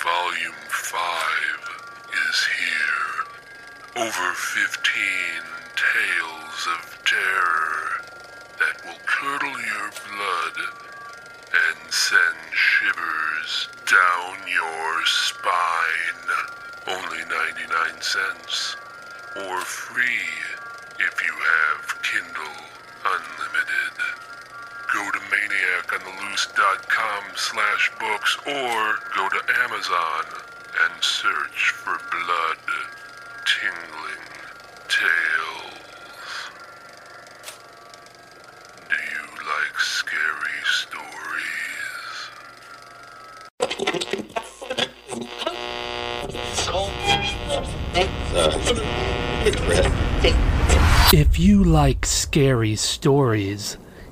Volume 5 is here. Over 15 tales of terror that will curdle your blood and send shivers down your spine. Only 99 cents. Or free if you have Kindle Unlimited. Maniacontheloose.com slash books or go to Amazon and search for blood tingling tales. Do you like scary stories? If you like scary stories,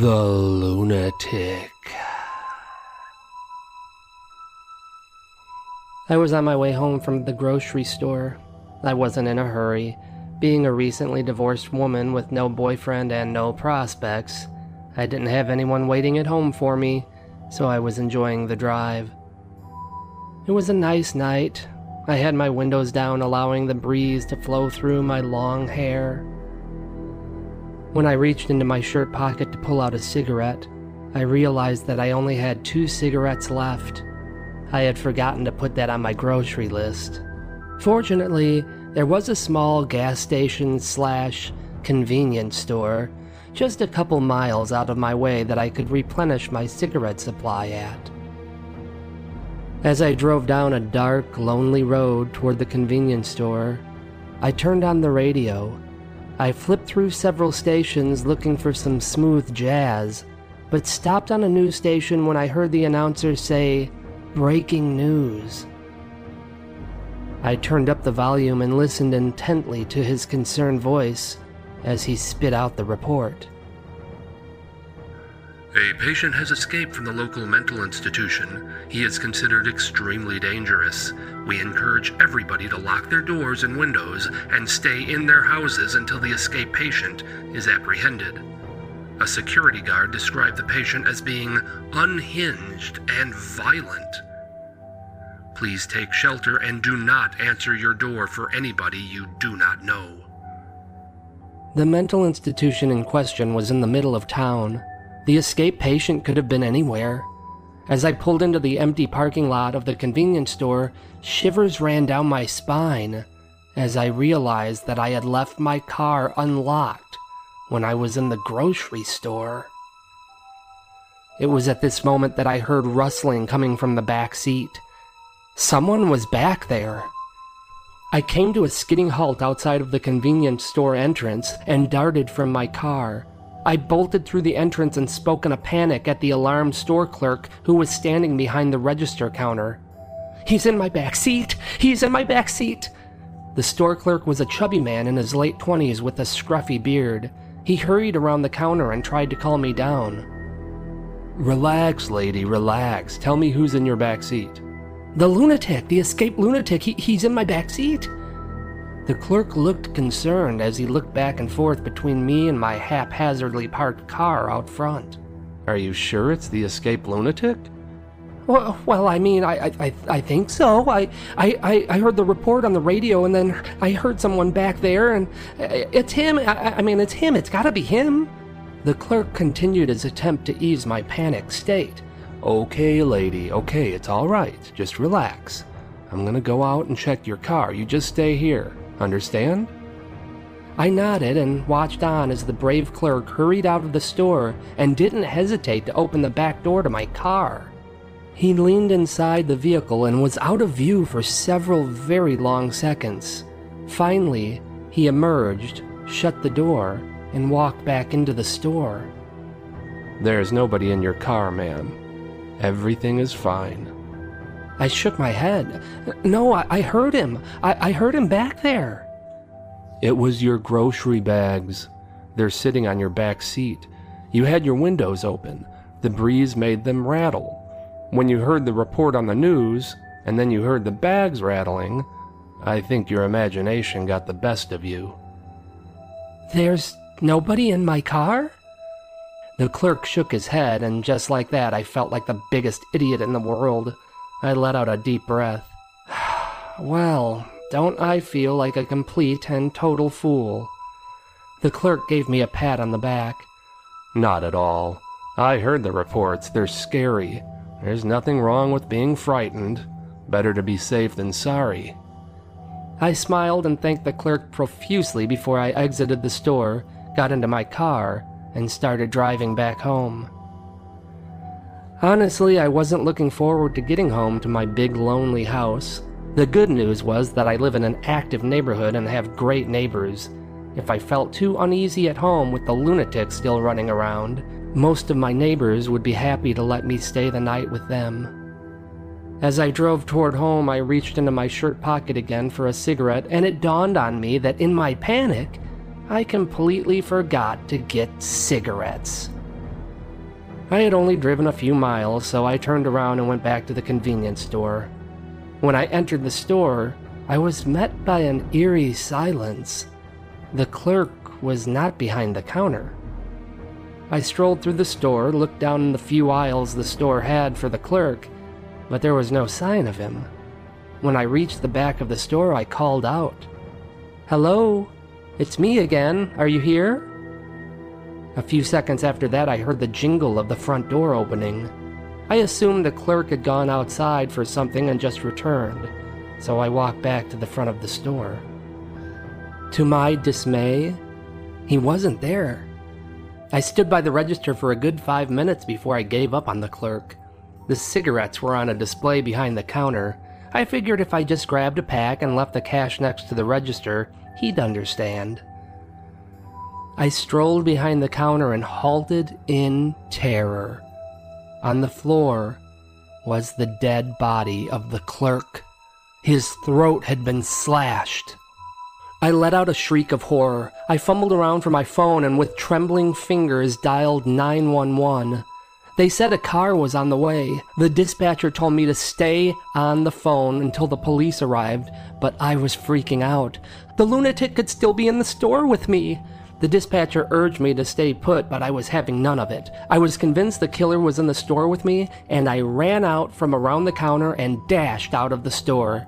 The Lunatic. I was on my way home from the grocery store. I wasn't in a hurry. Being a recently divorced woman with no boyfriend and no prospects, I didn't have anyone waiting at home for me, so I was enjoying the drive. It was a nice night. I had my windows down, allowing the breeze to flow through my long hair. When I reached into my shirt pocket to pull out a cigarette, I realized that I only had two cigarettes left. I had forgotten to put that on my grocery list. Fortunately, there was a small gas station slash convenience store just a couple miles out of my way that I could replenish my cigarette supply at. As I drove down a dark, lonely road toward the convenience store, I turned on the radio. I flipped through several stations looking for some smooth jazz, but stopped on a news station when I heard the announcer say, Breaking news. I turned up the volume and listened intently to his concerned voice as he spit out the report. A patient has escaped from the local mental institution. He is considered extremely dangerous. We encourage everybody to lock their doors and windows and stay in their houses until the escaped patient is apprehended. A security guard described the patient as being unhinged and violent. Please take shelter and do not answer your door for anybody you do not know. The mental institution in question was in the middle of town. The escaped patient could have been anywhere. As I pulled into the empty parking lot of the convenience store, shivers ran down my spine as I realized that I had left my car unlocked when I was in the grocery store. It was at this moment that I heard rustling coming from the back seat. Someone was back there. I came to a skidding halt outside of the convenience store entrance and darted from my car. I bolted through the entrance and spoke in a panic at the alarmed store clerk who was standing behind the register counter. He's in my back seat! He's in my back seat! The store clerk was a chubby man in his late 20s with a scruffy beard. He hurried around the counter and tried to calm me down. Relax, lady, relax. Tell me who's in your back seat. The lunatic, the escaped lunatic, he, he's in my back seat. The clerk looked concerned as he looked back and forth between me and my haphazardly parked car out front. Are you sure it's the escaped lunatic? Well, well I mean, I, I, I think so. I, I, I heard the report on the radio, and then I heard someone back there, and uh, it's him. I, I mean, it's him. It's got to be him. The clerk continued his attempt to ease my panic state. Okay, lady, okay, it's all right. Just relax. I'm gonna go out and check your car. You just stay here. Understand? I nodded and watched on as the brave clerk hurried out of the store and didn't hesitate to open the back door to my car. He leaned inside the vehicle and was out of view for several very long seconds. Finally, he emerged, shut the door, and walked back into the store. There's nobody in your car, ma'am. Everything is fine. I shook my head. No, I, I heard him. I, I heard him back there. It was your grocery bags. They're sitting on your back seat. You had your windows open. The breeze made them rattle. When you heard the report on the news, and then you heard the bags rattling, I think your imagination got the best of you. There's nobody in my car? The clerk shook his head, and just like that, I felt like the biggest idiot in the world. I let out a deep breath. well, don't I feel like a complete and total fool? The clerk gave me a pat on the back. Not at all. I heard the reports. They're scary. There's nothing wrong with being frightened. Better to be safe than sorry. I smiled and thanked the clerk profusely before I exited the store, got into my car, and started driving back home. Honestly, I wasn't looking forward to getting home to my big lonely house. The good news was that I live in an active neighborhood and have great neighbors. If I felt too uneasy at home with the lunatics still running around, most of my neighbors would be happy to let me stay the night with them. As I drove toward home, I reached into my shirt pocket again for a cigarette, and it dawned on me that in my panic, I completely forgot to get cigarettes. I had only driven a few miles, so I turned around and went back to the convenience store. When I entered the store, I was met by an eerie silence. The clerk was not behind the counter. I strolled through the store, looked down the few aisles the store had for the clerk, but there was no sign of him. When I reached the back of the store, I called out, Hello, it's me again. Are you here? A few seconds after that, I heard the jingle of the front door opening. I assumed the clerk had gone outside for something and just returned, so I walked back to the front of the store. To my dismay, he wasn't there. I stood by the register for a good five minutes before I gave up on the clerk. The cigarettes were on a display behind the counter. I figured if I just grabbed a pack and left the cash next to the register, he'd understand. I strolled behind the counter and halted in terror. On the floor was the dead body of the clerk. His throat had been slashed. I let out a shriek of horror. I fumbled around for my phone and with trembling fingers dialed 911. They said a car was on the way. The dispatcher told me to stay on the phone until the police arrived, but I was freaking out. The lunatic could still be in the store with me. The dispatcher urged me to stay put, but I was having none of it. I was convinced the killer was in the store with me, and I ran out from around the counter and dashed out of the store.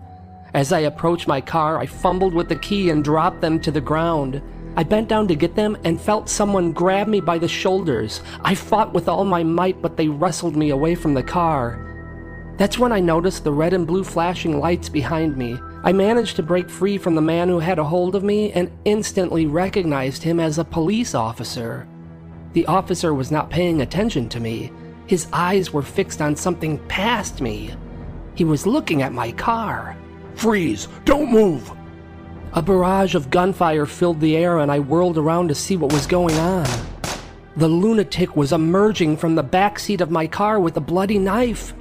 As I approached my car, I fumbled with the key and dropped them to the ground. I bent down to get them and felt someone grab me by the shoulders. I fought with all my might, but they wrestled me away from the car. That's when I noticed the red and blue flashing lights behind me. I managed to break free from the man who had a hold of me and instantly recognized him as a police officer. The officer was not paying attention to me. His eyes were fixed on something past me. He was looking at my car. Freeze! Don't move! A barrage of gunfire filled the air, and I whirled around to see what was going on. The lunatic was emerging from the back seat of my car with a bloody knife.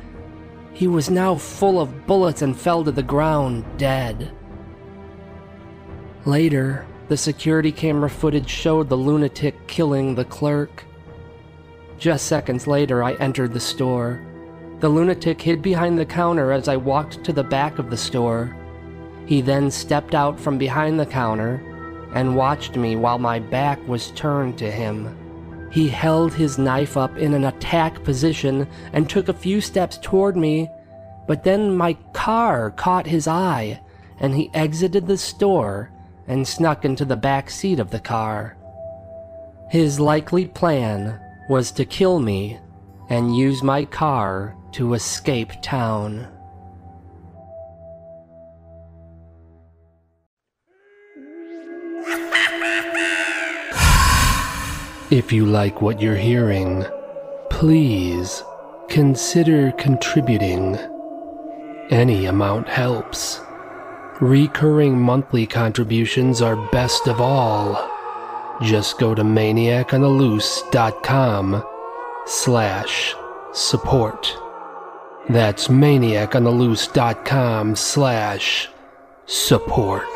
He was now full of bullets and fell to the ground, dead. Later, the security camera footage showed the lunatic killing the clerk. Just seconds later, I entered the store. The lunatic hid behind the counter as I walked to the back of the store. He then stepped out from behind the counter and watched me while my back was turned to him. He held his knife up in an attack position and took a few steps toward me, but then my car caught his eye and he exited the store and snuck into the back seat of the car. His likely plan was to kill me and use my car to escape town. If you like what you're hearing, please consider contributing. Any amount helps. Recurring monthly contributions are best of all. Just go to maniacontheloose.com slash support. That's maniacontheloose.com slash support.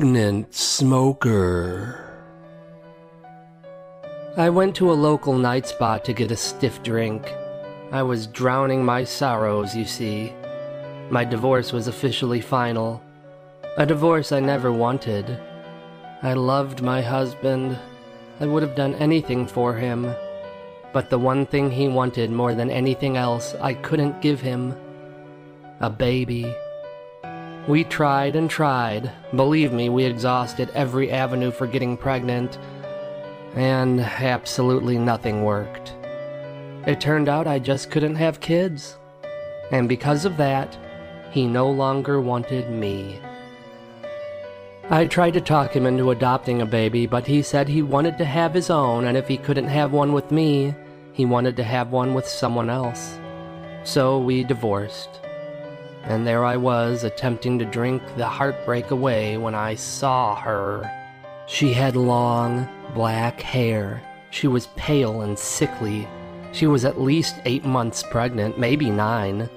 Pregnant smoker. I went to a local night spot to get a stiff drink. I was drowning my sorrows, you see. My divorce was officially final. A divorce I never wanted. I loved my husband. I would have done anything for him. But the one thing he wanted more than anything else, I couldn't give him a baby. We tried and tried. Believe me, we exhausted every avenue for getting pregnant, and absolutely nothing worked. It turned out I just couldn't have kids. And because of that, he no longer wanted me. I tried to talk him into adopting a baby, but he said he wanted to have his own, and if he couldn't have one with me, he wanted to have one with someone else. So we divorced. And there I was, attempting to drink the heartbreak away when I saw her. She had long, black hair. She was pale and sickly. She was at least eight months pregnant, maybe nine.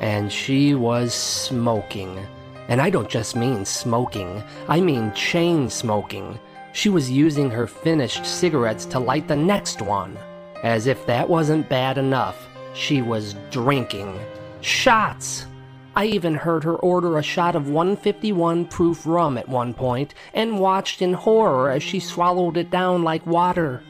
And she was smoking. And I don't just mean smoking, I mean chain smoking. She was using her finished cigarettes to light the next one. As if that wasn't bad enough, she was drinking. Shots! I even heard her order a shot of 151 proof rum at one point and watched in horror as she swallowed it down like water.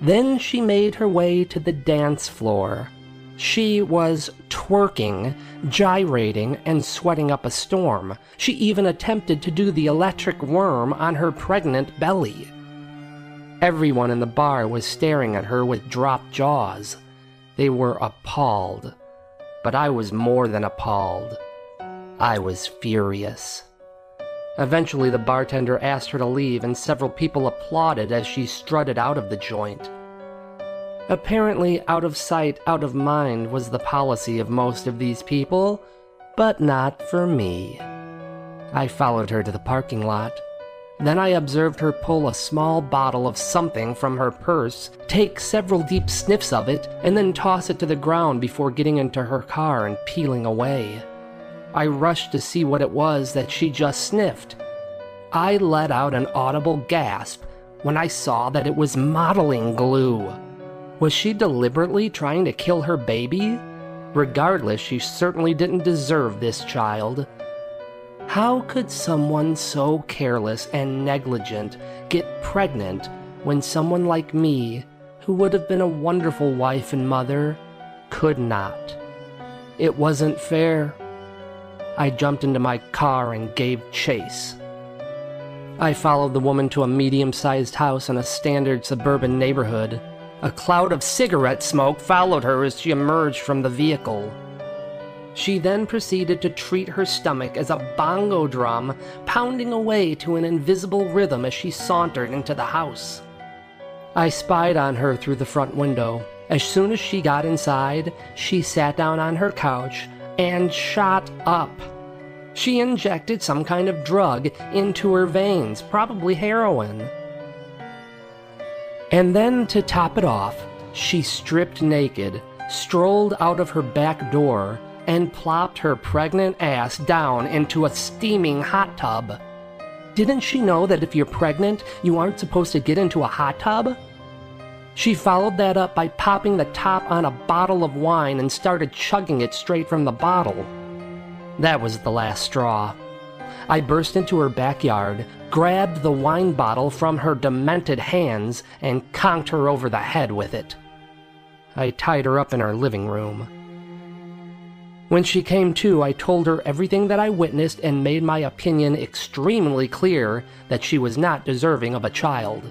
Then she made her way to the dance floor. She was twerking, gyrating, and sweating up a storm. She even attempted to do the electric worm on her pregnant belly. Everyone in the bar was staring at her with dropped jaws. They were appalled. But I was more than appalled. I was furious. Eventually, the bartender asked her to leave, and several people applauded as she strutted out of the joint. Apparently, out of sight, out of mind was the policy of most of these people, but not for me. I followed her to the parking lot. Then I observed her pull a small bottle of something from her purse, take several deep sniffs of it, and then toss it to the ground before getting into her car and peeling away. I rushed to see what it was that she just sniffed. I let out an audible gasp when I saw that it was modeling glue. Was she deliberately trying to kill her baby? Regardless, she certainly didn't deserve this child. How could someone so careless and negligent get pregnant when someone like me, who would have been a wonderful wife and mother, could not? It wasn't fair. I jumped into my car and gave chase. I followed the woman to a medium sized house in a standard suburban neighborhood. A cloud of cigarette smoke followed her as she emerged from the vehicle. She then proceeded to treat her stomach as a bongo drum, pounding away to an invisible rhythm as she sauntered into the house. I spied on her through the front window. As soon as she got inside, she sat down on her couch and shot up. She injected some kind of drug into her veins, probably heroin. And then, to top it off, she stripped naked, strolled out of her back door, and plopped her pregnant ass down into a steaming hot tub. Didn't she know that if you're pregnant, you aren't supposed to get into a hot tub? She followed that up by popping the top on a bottle of wine and started chugging it straight from the bottle. That was the last straw. I burst into her backyard, grabbed the wine bottle from her demented hands, and conked her over the head with it. I tied her up in our living room. When she came to, I told her everything that I witnessed and made my opinion extremely clear that she was not deserving of a child.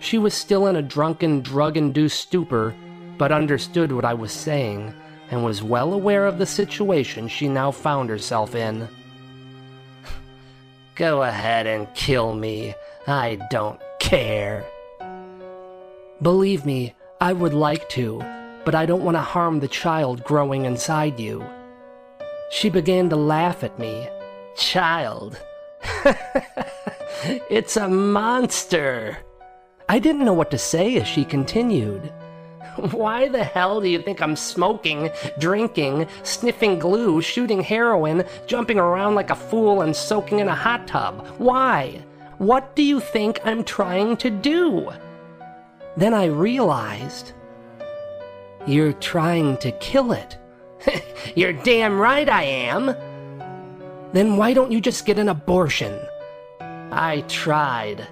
She was still in a drunken, drug induced stupor, but understood what I was saying, and was well aware of the situation she now found herself in. Go ahead and kill me. I don't care. Believe me, I would like to, but I don't want to harm the child growing inside you. She began to laugh at me. Child. it's a monster. I didn't know what to say as she continued. Why the hell do you think I'm smoking, drinking, sniffing glue, shooting heroin, jumping around like a fool, and soaking in a hot tub? Why? What do you think I'm trying to do? Then I realized you're trying to kill it. you're damn right I am. Then why don't you just get an abortion? I tried.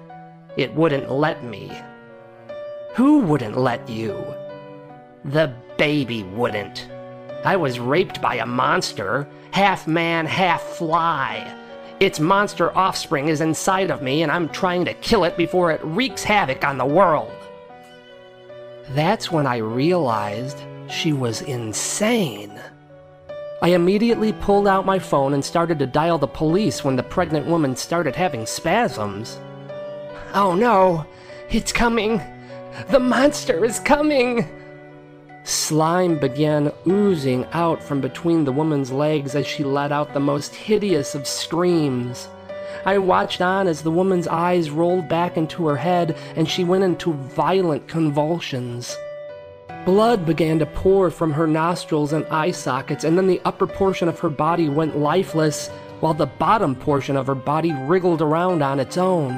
It wouldn't let me. Who wouldn't let you? The baby wouldn't. I was raped by a monster, half man, half fly. Its monster offspring is inside of me, and I'm trying to kill it before it wreaks havoc on the world. That's when I realized she was insane. I immediately pulled out my phone and started to dial the police when the pregnant woman started having spasms. Oh no, it's coming! The monster is coming! Slime began oozing out from between the woman's legs as she let out the most hideous of screams. I watched on as the woman's eyes rolled back into her head and she went into violent convulsions. Blood began to pour from her nostrils and eye sockets, and then the upper portion of her body went lifeless, while the bottom portion of her body wriggled around on its own.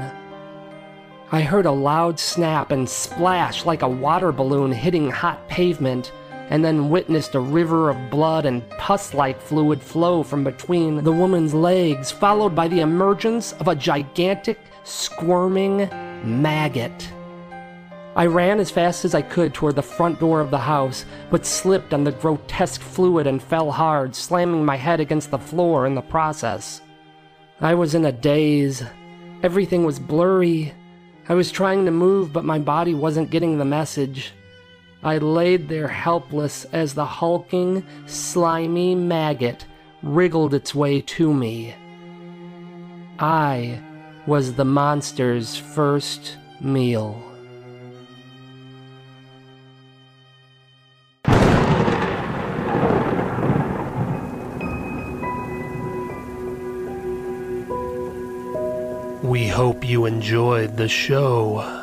I heard a loud snap and splash like a water balloon hitting hot pavement, and then witnessed a river of blood and pus like fluid flow from between the woman's legs, followed by the emergence of a gigantic, squirming maggot. I ran as fast as I could toward the front door of the house, but slipped on the grotesque fluid and fell hard, slamming my head against the floor in the process. I was in a daze. Everything was blurry I was trying to move, but my body wasn't getting the message. I laid there helpless as the hulking, slimy maggot wriggled its way to me. I was the monster's first meal. We hope you enjoyed the show.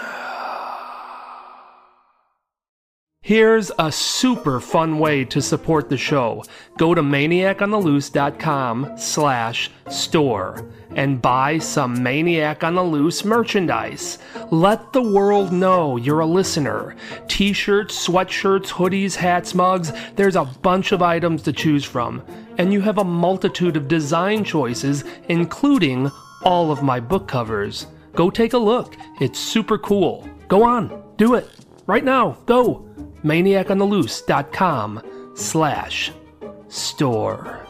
Here's a super fun way to support the show. Go to maniacontheloose.com slash store and buy some Maniac on the Loose merchandise. Let the world know you're a listener. T-shirts, sweatshirts, hoodies, hats, mugs, there's a bunch of items to choose from. And you have a multitude of design choices, including all of my book covers. Go take a look. It's super cool. Go on, do it. Right now, go maniacontheloose.com slash store.